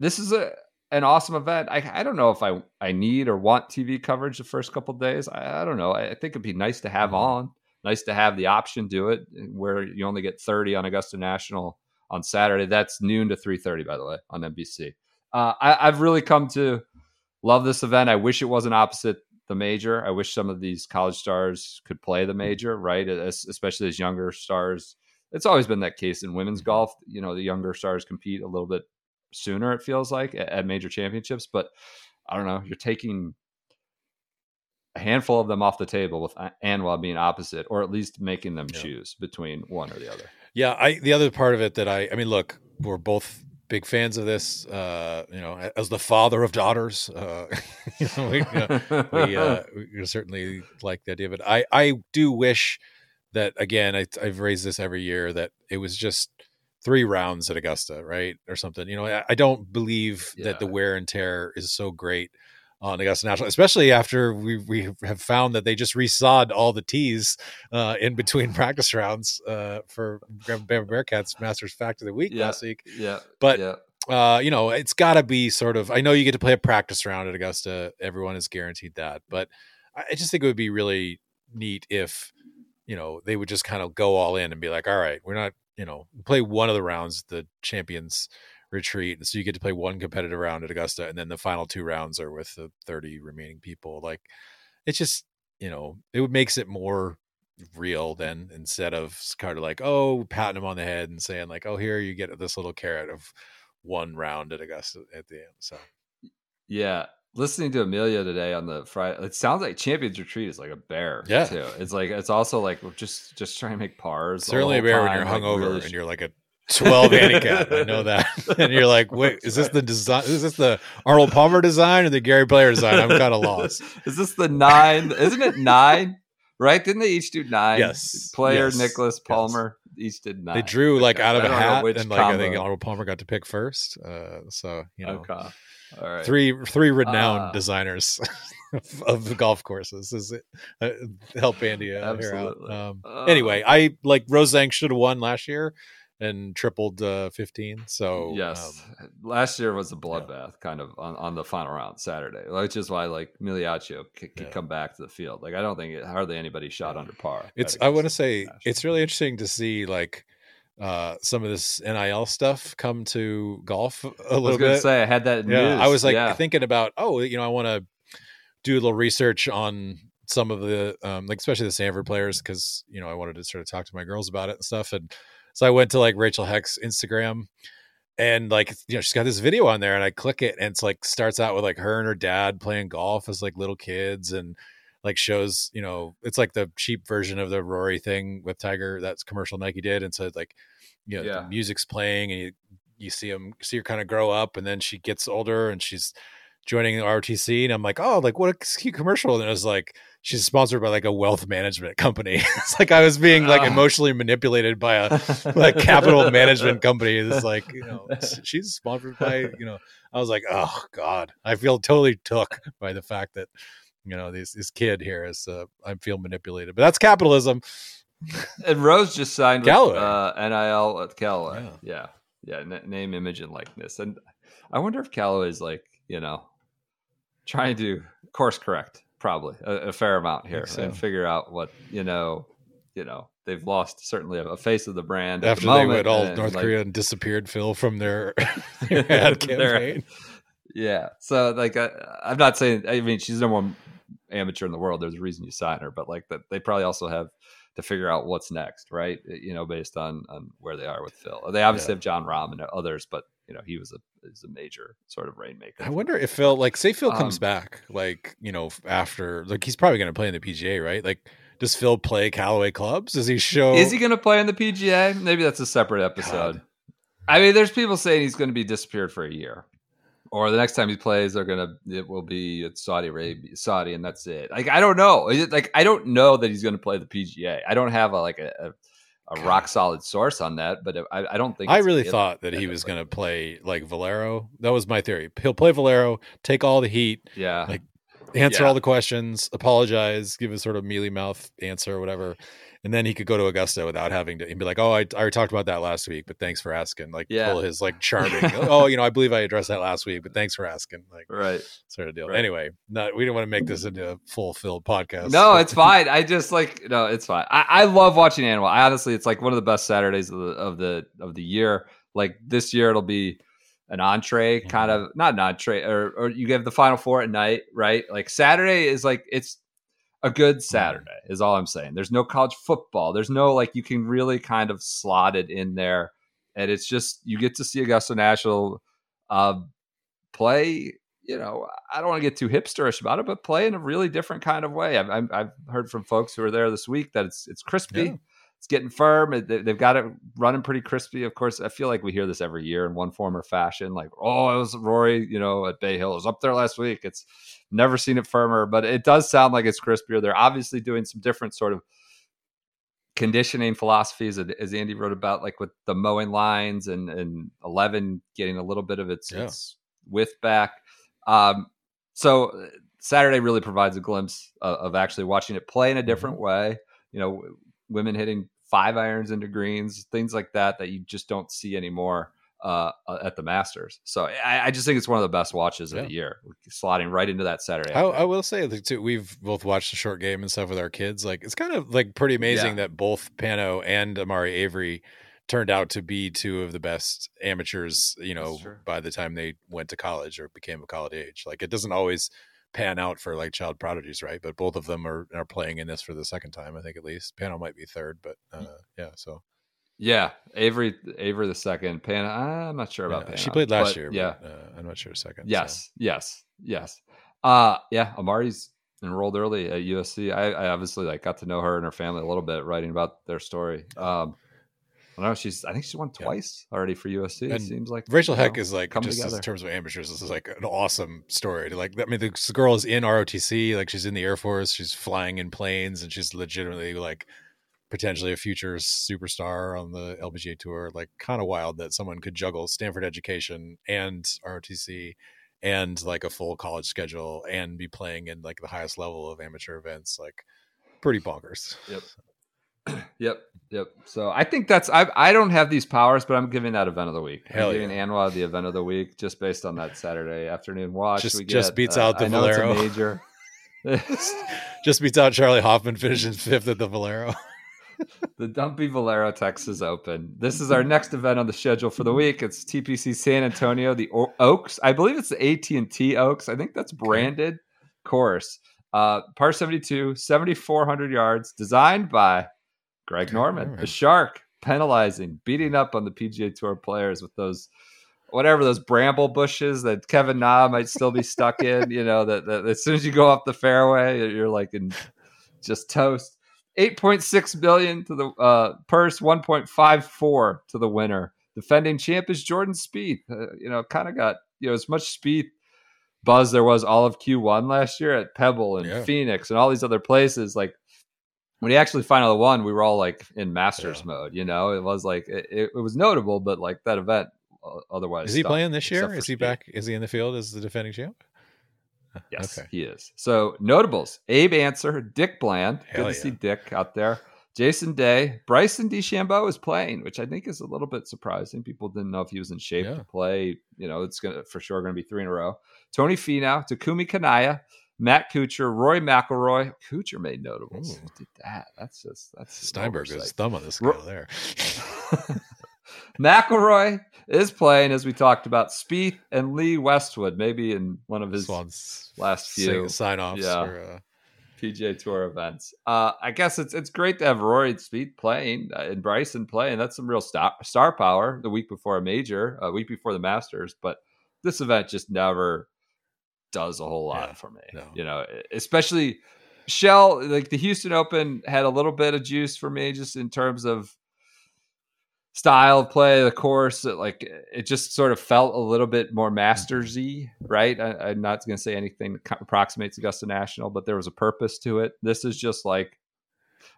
this is a an awesome event. I, I don't know if I, I need or want TV coverage the first couple days. I, I don't know. I, I think it'd be nice to have on, nice to have the option do it where you only get 30 on Augusta National on Saturday. That's noon to 3:30, by the way, on NBC. Uh, I, I've really come to love this event. I wish it wasn't opposite the major. I wish some of these college stars could play the mm-hmm. major, right? especially as younger stars. It's always been that case in women's mm-hmm. golf. You know, the younger stars compete a little bit sooner. It feels like at, at major championships, but I don't know. You're taking a handful of them off the table with uh, and while being opposite, or at least making them yeah. choose between one or the other. Yeah, I the other part of it that I I mean, look, we're both big fans of this. Uh, you know, as the father of daughters, uh, you know, we, you know, we, uh, we certainly like the idea of it. I I do wish that again. I, I've raised this every year that it was just three rounds at Augusta, right, or something. You know, I, I don't believe yeah. that the wear and tear is so great on Augusta National, especially after we we have found that they just resawed all the tees uh, in between practice rounds uh, for Bearcats Masters Fact of the Week yeah, last week. Yeah, but. Yeah. Uh, you know, it's got to be sort of. I know you get to play a practice round at Augusta. Everyone is guaranteed that, but I just think it would be really neat if, you know, they would just kind of go all in and be like, "All right, we're not, you know, play one of the rounds, the champions retreat. And So you get to play one competitive round at Augusta, and then the final two rounds are with the 30 remaining people. Like it's just, you know, it makes it more real than instead of kind of like, oh, patting him on the head and saying, like, oh, here you get this little carrot of one round at Augusta at the end. So, yeah. Listening to Amelia today on the Friday, it sounds like Champions Retreat is like a bear. Yeah, too. It's like it's also like just just trying to make pars. Certainly a bear time, when you're hungover like really and you're like a 12 handicap. I know that. and you're like, wait, is this the design? Is this the Arnold Palmer design or the Gary Player design? I'm kind of lost. is this the nine? Isn't it nine? Right? Didn't they each do nine? Yes. Player, yes. Nicklaus Palmer, yes. each did nine. They drew like out of a hat, and like combo. I think Arnold Palmer got to pick first. Uh, so you know, okay. All right. three three renowned uh, designers of the golf courses. Is it uh, help Andy uh, here out? Um, uh, anyway, I like Rose Zhang should have won last year and tripled uh, 15. So yes, um, last year was a bloodbath yeah. kind of on, on the final round Saturday, which is why like Migliaccio could, could yeah. come back to the field. Like I don't think it, hardly anybody shot under par. It's I want to say it's really interesting to see like uh, some of this NIL stuff come to golf a little I was gonna bit. Say I had that. Yeah, news. I was like yeah. thinking about oh, you know, I want to do a little research on some of the um, like especially the Stanford players because you know I wanted to sort of talk to my girls about it and stuff and so I went to like Rachel Heck's Instagram and like you know she's got this video on there and I click it and it's like starts out with like her and her dad playing golf as like little kids and like shows you know it's like the cheap version of the Rory thing with Tiger that's commercial Nike did and so like you know yeah. the music's playing and you you see him see her kind of grow up and then she gets older and she's joining ROTC and I'm like oh like what a cute commercial and it was like she's sponsored by like a wealth management company. it's like I was being like ah. emotionally manipulated by a like capital management company. It's like, you know, she's sponsored by, you know, I was like, oh God, I feel totally took by the fact that, you know, this, this kid here is, uh, I feel manipulated, but that's capitalism. And Rose just signed with uh, NIL at Callaway. Yeah. Yeah, yeah, N- name, image, and likeness. And I wonder if Callaway is like you know trying to course correct probably a, a fair amount here so. and figure out what you know. You know they've lost certainly a, face of the brand at After the they went all North like, Korea and disappeared Phil from their, their ad campaign. Yeah. So like I, I'm not saying I mean she's the number one amateur in the world. There's a reason you sign her, but like that they probably also have to figure out what's next, right? You know, based on on where they are with Phil. They obviously Yeah. have Jon Rahm and others, but you know he was a is a major sort of rainmaker. I wonder if Phil, like, say Phil comes Um, back, like, you know, after, like, he's probably going to play in the PGA, right? Like, does Phil play Callaway clubs? Does he show? Is he going to play in the PGA? Maybe that's a separate episode. God. I mean, there's people saying he's going to be disappeared for a year, or the next time he plays, they're going to it will be at Saudi Arabia, Saudi, and that's it. Like I don't know. Like I don't know that he's going to play the PGA. I don't have a like a, a, a rock solid source on that, but uh, I, I don't think I really thought that he was going to play like Valero. That was my theory. He'll play Valero, take all the heat, Yeah, like, answer Yeah. all the questions, apologize, give a sort of mealy mouth answer or whatever. And then he could go to Augusta without having to and be like, "Oh, I, I already talked about that last week, but thanks for asking." Like, Yeah. pull his like charming. Oh, oh, you know, I believe I addressed that last week, but thanks for asking. Like, right. sort of deal. Right. Anyway, not we don't want to make this into a full filled podcast. No, it's fine. I just like no, it's fine. I, I love watching Animal. I honestly, it's like one of the best Saturdays of the of the of the year. Like this year, it'll be an entree, kind mm-hmm. of not an entree, or or you have the final four at night, right? Like Saturday is like it's a good Saturday, is all I'm saying. There's no college football. There's no like you can really kind of slot it in there, and it's just you get to see Augusta National uh, play you know, I don't want to get too hipsterish about it, but play in a really different kind of way. I've, I've, heard from folks who are there this week that it's it's crispy, Yeah. It's getting firm. they- They've got it running pretty crispy. Of course, I feel like we hear this every year in one form or fashion. Like, oh, it was Rory, you know, at Bay Hill. It was up there last week. It's never seen it firmer, but it does sound like it's crispier. They're obviously doing some different sort of conditioning philosophies as- Andy wrote about, like with the mowing lines and and eleven getting a little bit of its, Yeah. its width back. Um, so uh, Saturday really provides a glimpse of, of actually watching it play in a different way. You know, women hitting five irons into greens, things like that that you just don't see anymore uh, at the Masters. So I, I just think it's one of the best watches of the year, slotting right into that Saturday. I. I will say too, we've both watched the short game and stuff with our kids. Like it's kind of like pretty amazing Yeah. that both Pano and Amari Avery turned out to be two of the best amateurs. You know, by the time they went to college or became a college age, like it doesn't always pan out for like child prodigies, right? But both of them are are playing in this for the second time, I think at least. Pano might be third, but uh, yeah. So yeah, Avery, Avery the second. Pan, I'm not sure about yeah, Pan. she played last year. Yeah, but, uh, I'm not sure second. so. Yes, yes, yes. Uh yeah, Amari's enrolled early at USC. I, I obviously like got to know her and her family a little bit, writing about their story. Um I know. She's. I think she won Yeah. twice already for USC. It And seems like Rachel you know, Heck is like just together. in terms of amateurs, this is like an awesome story. Like, I mean, this girl is in ROTC, like she's in the Air Force, she's flying in planes, and she's legitimately like potentially a future superstar on the LPGA tour. Like, kind of wild that someone could juggle Stanford education and ROTC and like a full college schedule and be playing in like the highest level of amateur events. Like, pretty bonkers. Yep. Yep, yep. So I think that's I. I don't have these powers, but I'm giving that event of the week. Hell I'm giving yeah. ANWA the event of the week just based on that Saturday afternoon watch. Just- we just beats Uh, out the I know it's a Valero. major. Just beats out Charley Hoffman finishing fifth at the Valero. the Dumpy Valero Texas Open. This is our next event on the schedule for the week. It's TPC San Antonio, the O- Oaks. I believe it's the AT&T Oaks. I think that's branded course. Uh, par 72, 7,400 yards, designed by Greg Norman, Norman. the Shark, penalizing, beating up on the PGA Tour players with those whatever those bramble bushes that Kevin Na might still be stuck in. You know that, that as soon as you go off the fairway, you're like in just toast. 8.6 billion to the uh, purse, 1.54 to the winner. Defending champ is Jordan Spieth. Uh, you know, kind of got you know as much Spieth buzz there was all of Q1 last year at Pebble and Yeah. Phoenix and all these other places. Like when he actually finally won, we were all like in Masters Yeah. mode. You know, it was like it, it, was notable, but like that event uh, otherwise. Is he playing this year? Is he speed. back? Is he in the field as the defending champ? Yes, Okay. he is. So notables: Abe Ancer, Dick Bland. Good Hell to see. Dick out there. Jason Day, Bryson DeChambeau is playing, which I think is a little bit surprising. People didn't know if he was in shape Yeah. to play. You know, it's gonna for sure to be three in a row. Tony Finau, Takumi Kanaya, Matt Kuchar, Rory McIlroy. Kuchar made notables. Ooh. Did that? That's just that's an Steinberg oversight. is thumb on this Ro- guy there. McIlroy is playing, as we talked about. Spieth and Lee Westwood, maybe in one of his Swans last few sign offs. Yeah. For, uh, PGA Tour events. Uh, I guess it's it's great to have Rory and Spieth playing uh, and Bryson playing. That's some real star star power. The week before a major, a week before the Masters, but this event just never does a whole lot Yeah, for me. no. You know, especially Shell. Like the Houston Open had a little bit of juice for me, just in terms of style of play, the course. It, like it just sort of felt a little bit more mastersy, right? I, I'm not going to say anything that approximates Augusta National, but there was a purpose to it. This is just like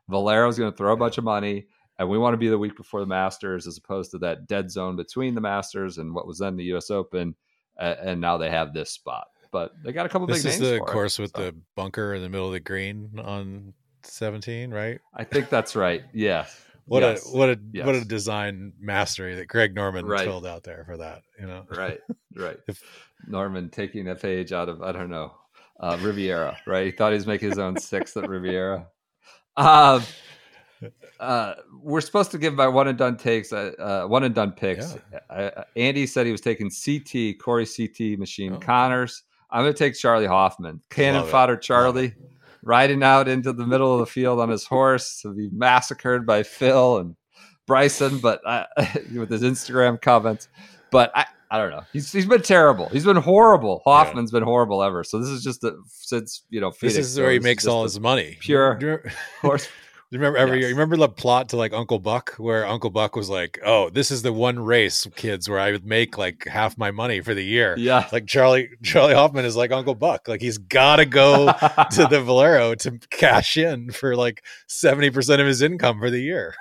Valero's going to throw a bunch of money, and we want to be the week before the Masters, as opposed to that dead zone between the Masters and what was then the U.S. Open, uh, and now they have this spot. But they got a couple this big is names. the for it, course with so the bunker in the middle of the green on 17, right? I think that's right. Yeah. What Yes. a what a what a design mastery that Greg Norman Right. filled out there for that. You know, right right If- norman taking a page out of i don't know uh, riviera right he thought he was making his own sixth at riviera um, uh, we're supposed to give my one and done takes uh, uh, one and done picks uh, andy said he was taking ct corey ct machine Oh. conners i'm going to take charley hoffman cannon Love fodder Love charley riding out into the middle of the field on his horse to be massacred by phil and bryson but uh, with his instagram comments but I, I don't know. He's he's been terrible. He's been horrible. Hoffman's been horrible ever. So this is just a, since you know this is where he makes all his money. pure Do you remember- horse. Remember every year? Yes. You remember the plot to like Uncle Buck, where Uncle Buck was like, "Oh, this is the one race, kids, where I would make like half my money for the year." Yeah, Like Charley Charley Hoffman is like Uncle Buck. Like he's got to go to the Valero to cash in for like seventy percent of his income for the year.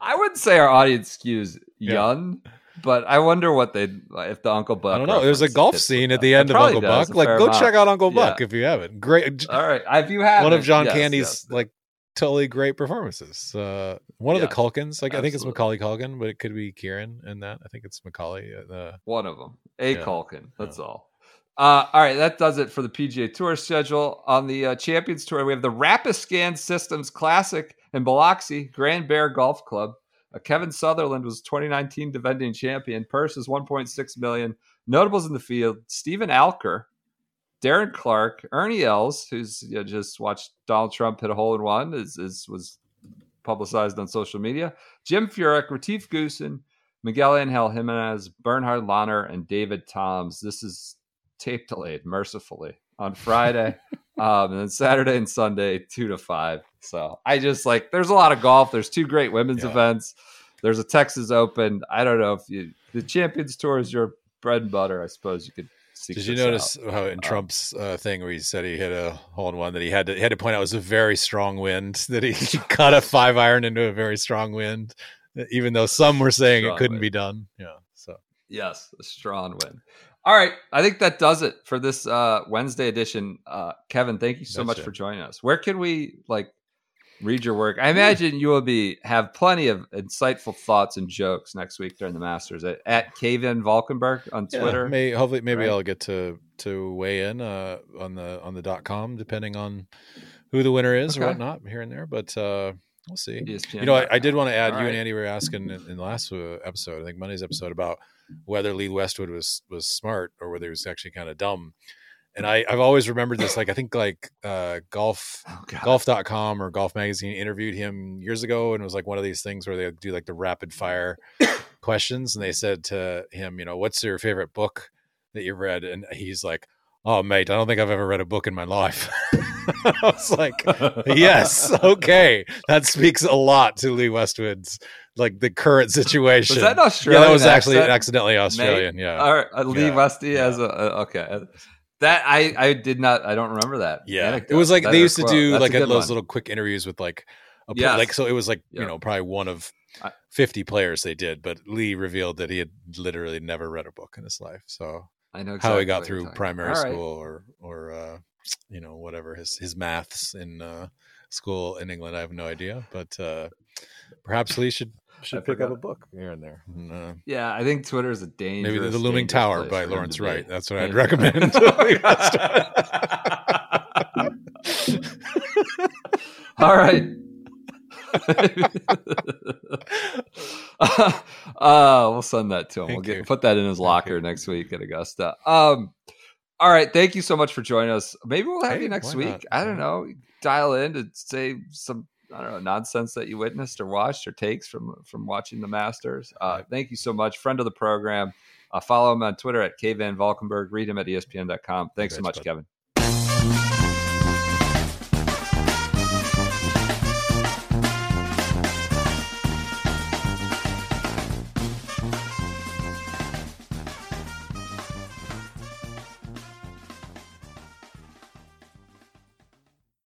I wouldn't say our audience skews Yeah. young, but I wonder what they if the Uncle Buck. I don't know. There's a golf scene at the end of Uncle does Buck. Like, go amount. check out Uncle Buck Yeah. if you haven't. Great, All right, if you have one of John Candy's yes. like totally great performances. Uh, one of the Culkins, like I think it's. Macaulay Culkin, but it could be Kieran in that. I think it's Macaulay. Uh, One of them. A Yeah. Culkin. That's all. Uh, all right, that does it for the PGA Tour schedule. On the uh, Champions Tour, we have the Rapiscan Systems Classic in Biloxi, Grand Bear Golf Club. Uh, Kevin Sutherland was 2019 defending champion. Purse is 1.6 million. Notables in the field: Steven Alker, Darren Clarke, Ernie Els, who's you know, just watched Donald Trump hit a hole in one, is, is was publicized on social media. Jim Furyk, Retief Goosen, Miguel Angel Jimenez, Bernhard Langer, and David Toms. This is tape delayed, mercifully, on Friday. um, and then Saturday and Sunday, two to five. So I just like, there's a lot of golf. There's two great women's Yeah. events. There's a Texas Open. I don't know if you, the Champions Tour is your bread and butter. I suppose you could did you notice out. how in Trump's uh, thing where he said he hit a hole in one that he had to he had to point out it was a very strong wind that he, he caught a five iron into a very strong wind, even though some were saying Strong it couldn't wind. be done. Yeah, so Yes, a strong wind. All right, I think that does it for this uh, Wednesday edition. Uh, Kevin, thank you so That's much it. for joining us. Where can we like read your work? I imagine you will be have plenty of insightful thoughts and jokes next week during the Masters at, at Kevin Valkenburg on Yeah, Twitter. may hopefully maybe right? I'll get to to weigh in uh, on the on the dot com depending on who the winner is or whatnot here and there, but uh, we'll see. ESPN. You know, I, I did want to add. All you right. and Andy were asking in, in the last uh, episode, I think Monday's episode, about whether Lee Westwood was was smart or whether he was actually kind of dumb. And I, I've always remembered this. Like I think like uh, golf Oh, God. golf.com or golf magazine interviewed him years ago and it was like one of these things where they do like the rapid fire questions and they said to him you know what's your favorite book that you've read and he's like oh mate i don't think i've ever read a book in my life i was like yes okay that speaks a lot to lee westwood's like the current situation Was that an yeah that was actually accidentally australian yeah All right, uh, Lee Yeah, Westy yeah. as a uh, okay. That I I did not. I don't remember that. Yeah, anecdote, it was like that they used to do That's a like those little quick interviews with like a Yes. like so it was like Yeah. you know probably one of 50 players they did but lee revealed that he had literally never read a book in his life so I know how he got through primary right. school or or uh you know whatever his his maths in uh school in England. I have no idea, but uh, perhaps Lee should I should pick up a book here and there. And, uh, Yeah, I think Twitter is a dangerous. maybe the Looming Tower by Lawrence. Wright. That's what I'd recommend. All right. uh, we'll send that to him. we'll get you. put that in his locker next week at Augusta. Um, all right. Thank you so much for joining us. Maybe we'll have Hey, you next week. not? I don't know. Dial in to say some I don't know nonsense that you witnessed or watched or takes from from watching the Masters. Uh, thank you so much, friend of the program. Uh, follow him on Twitter at K Van Valkenburg. Read him at ESPN.com. Thanks so much, bud. Kevin.